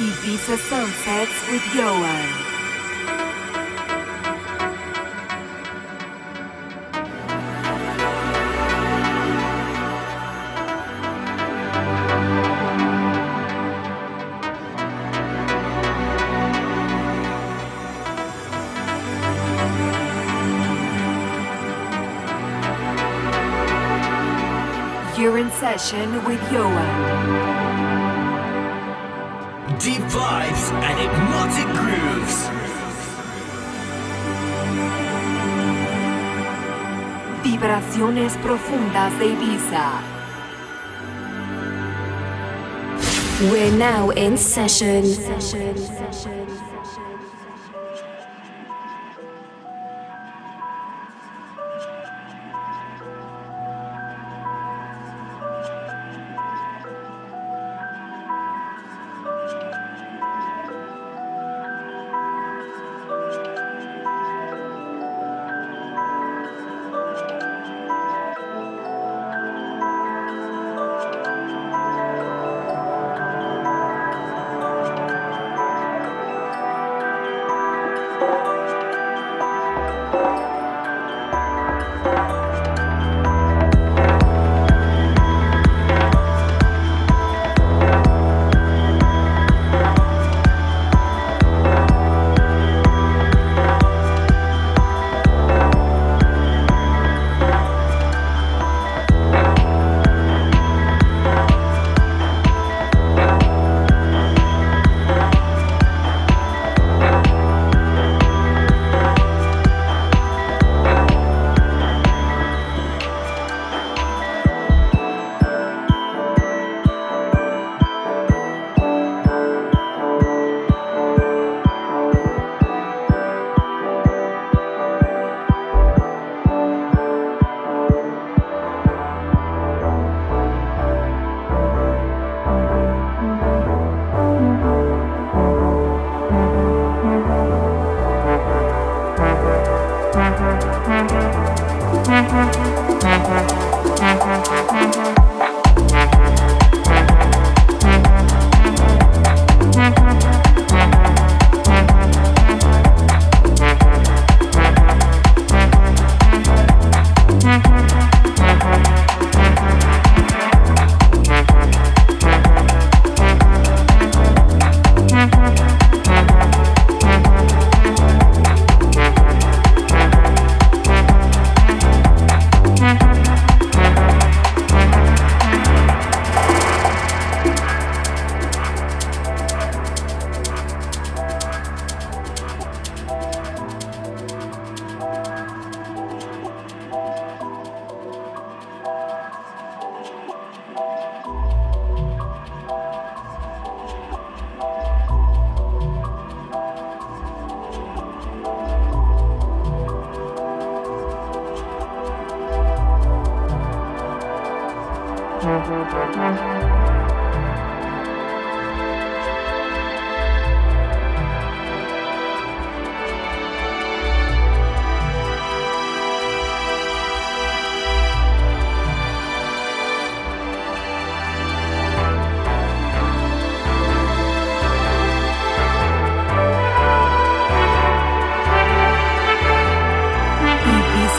Ibiza Sunsets with Ioan. You're in session with Ioan. Vibes and hypnotic grooves. Vibraciones profundas de Ibiza. We're now in session.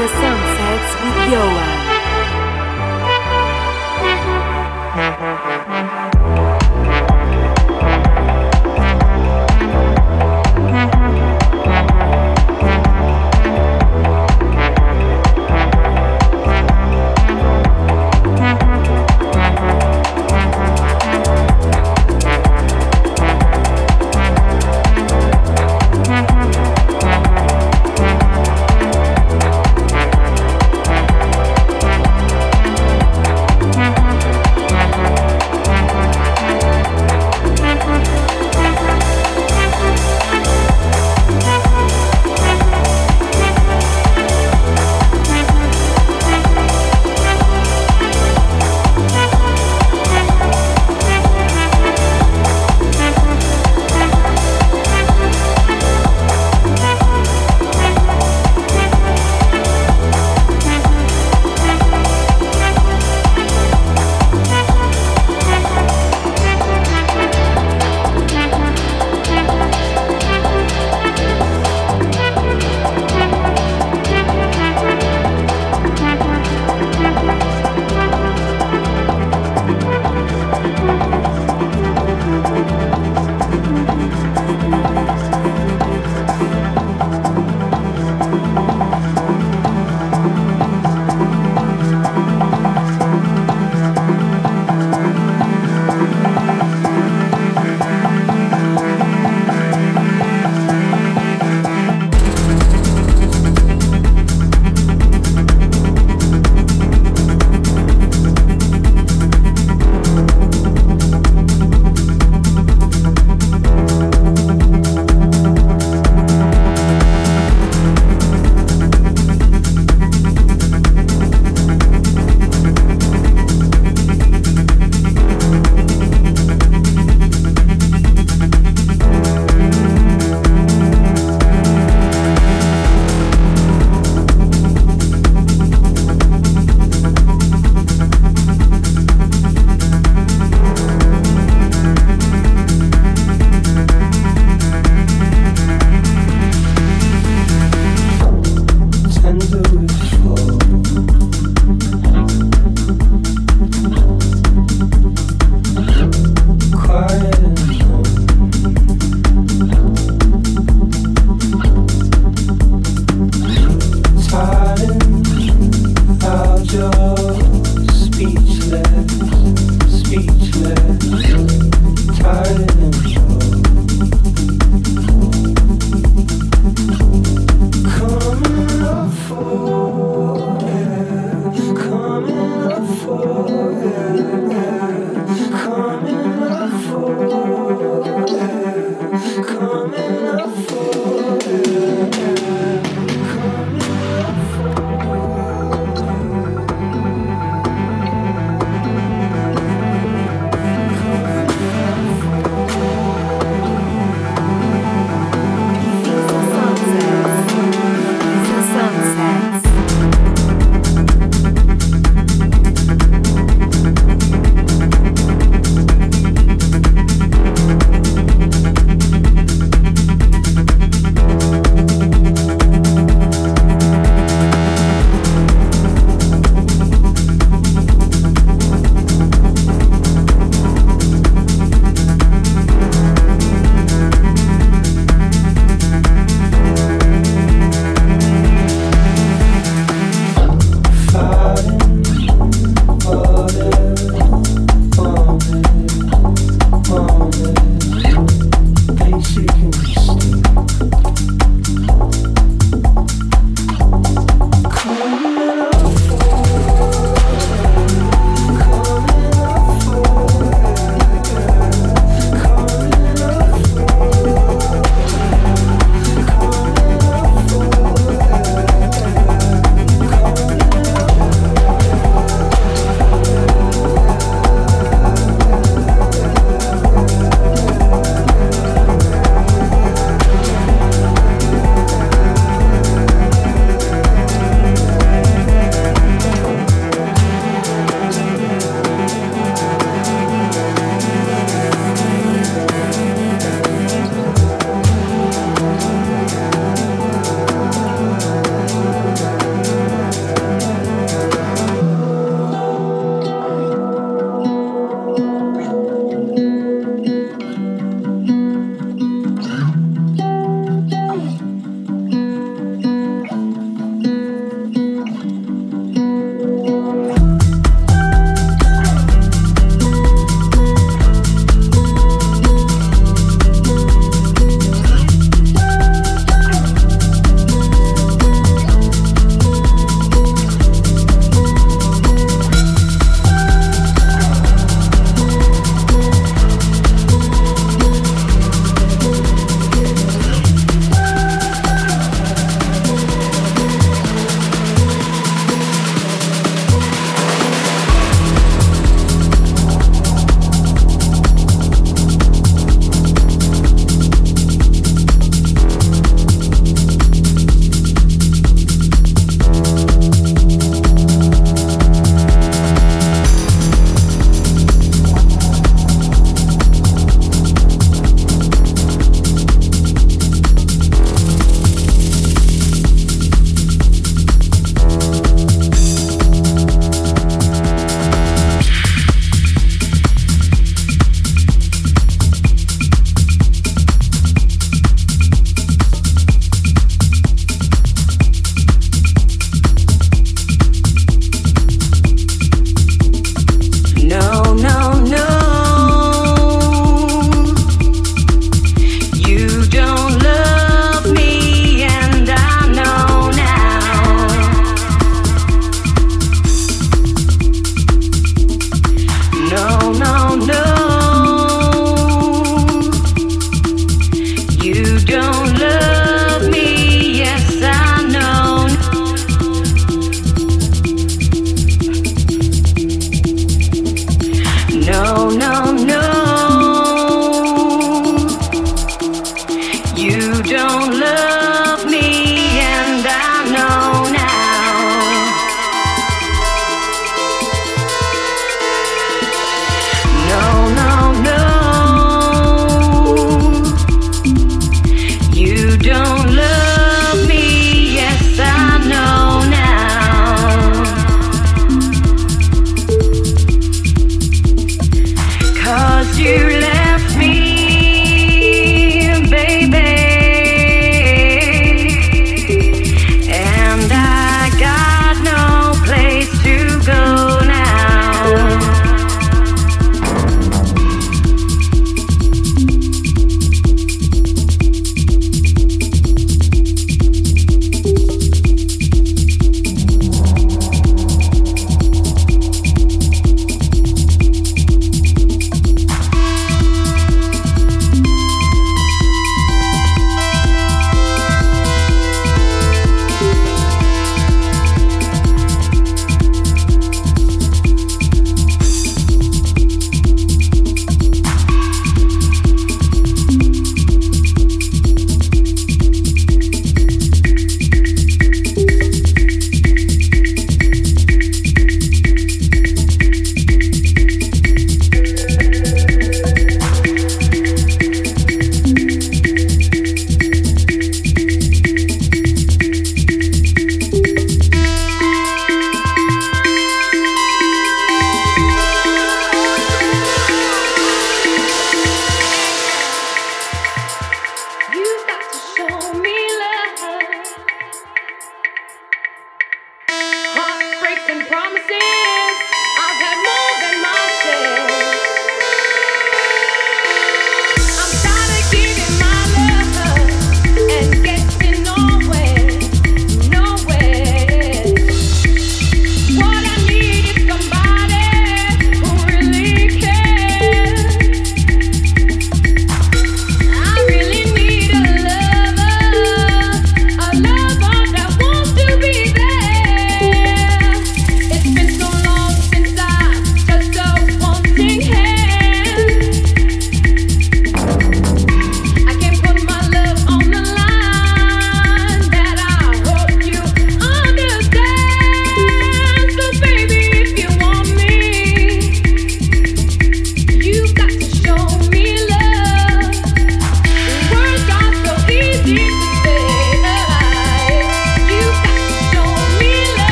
Ibiza Sunsets with Ioan.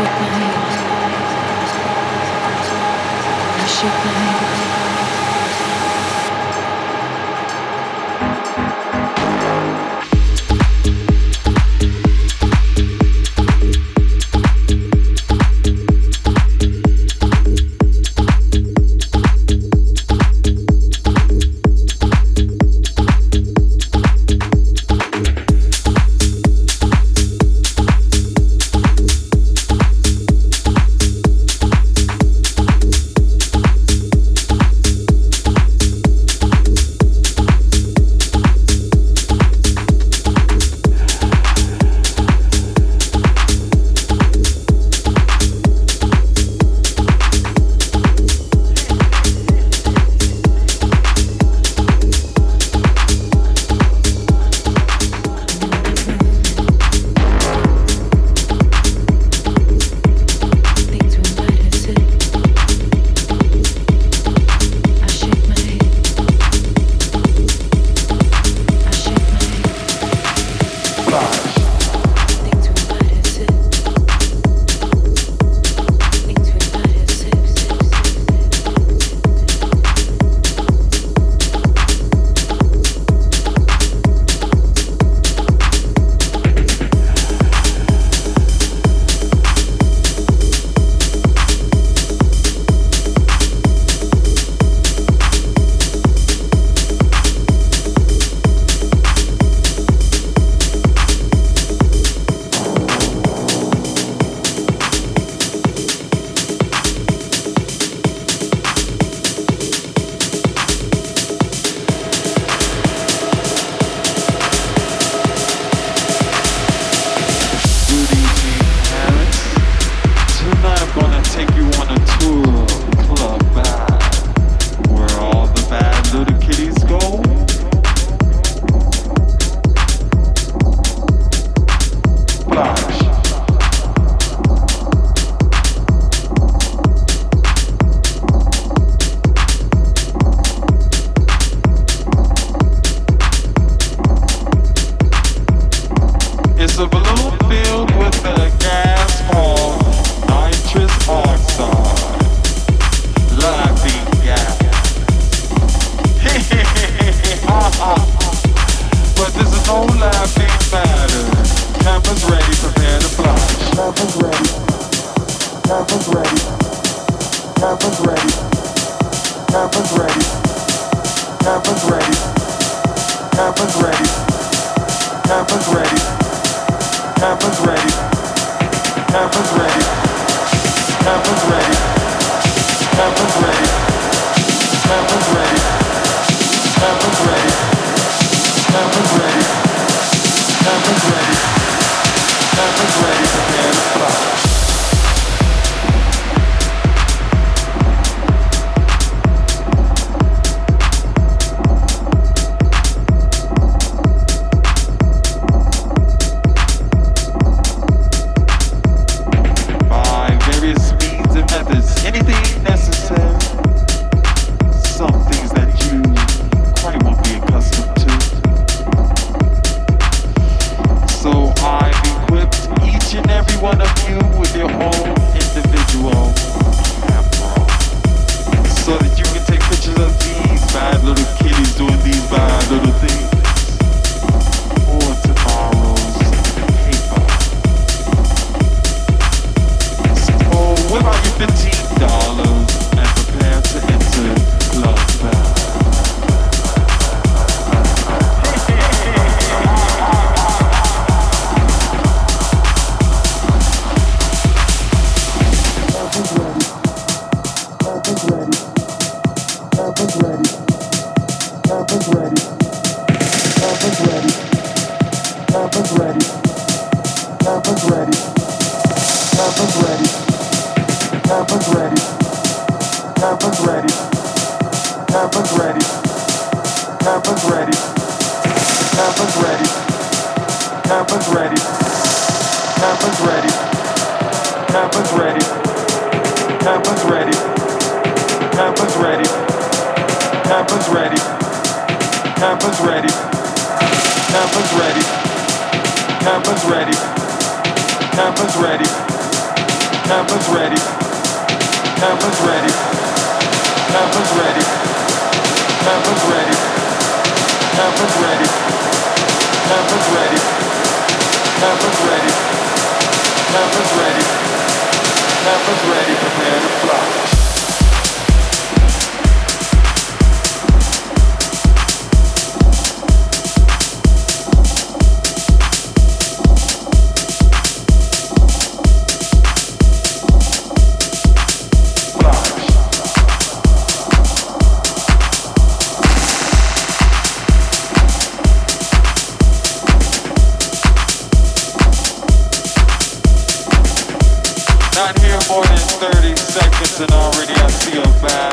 shake my. I shake my hands. already I feel bad.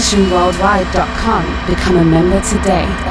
thesessionworldwide.com. Become a member today.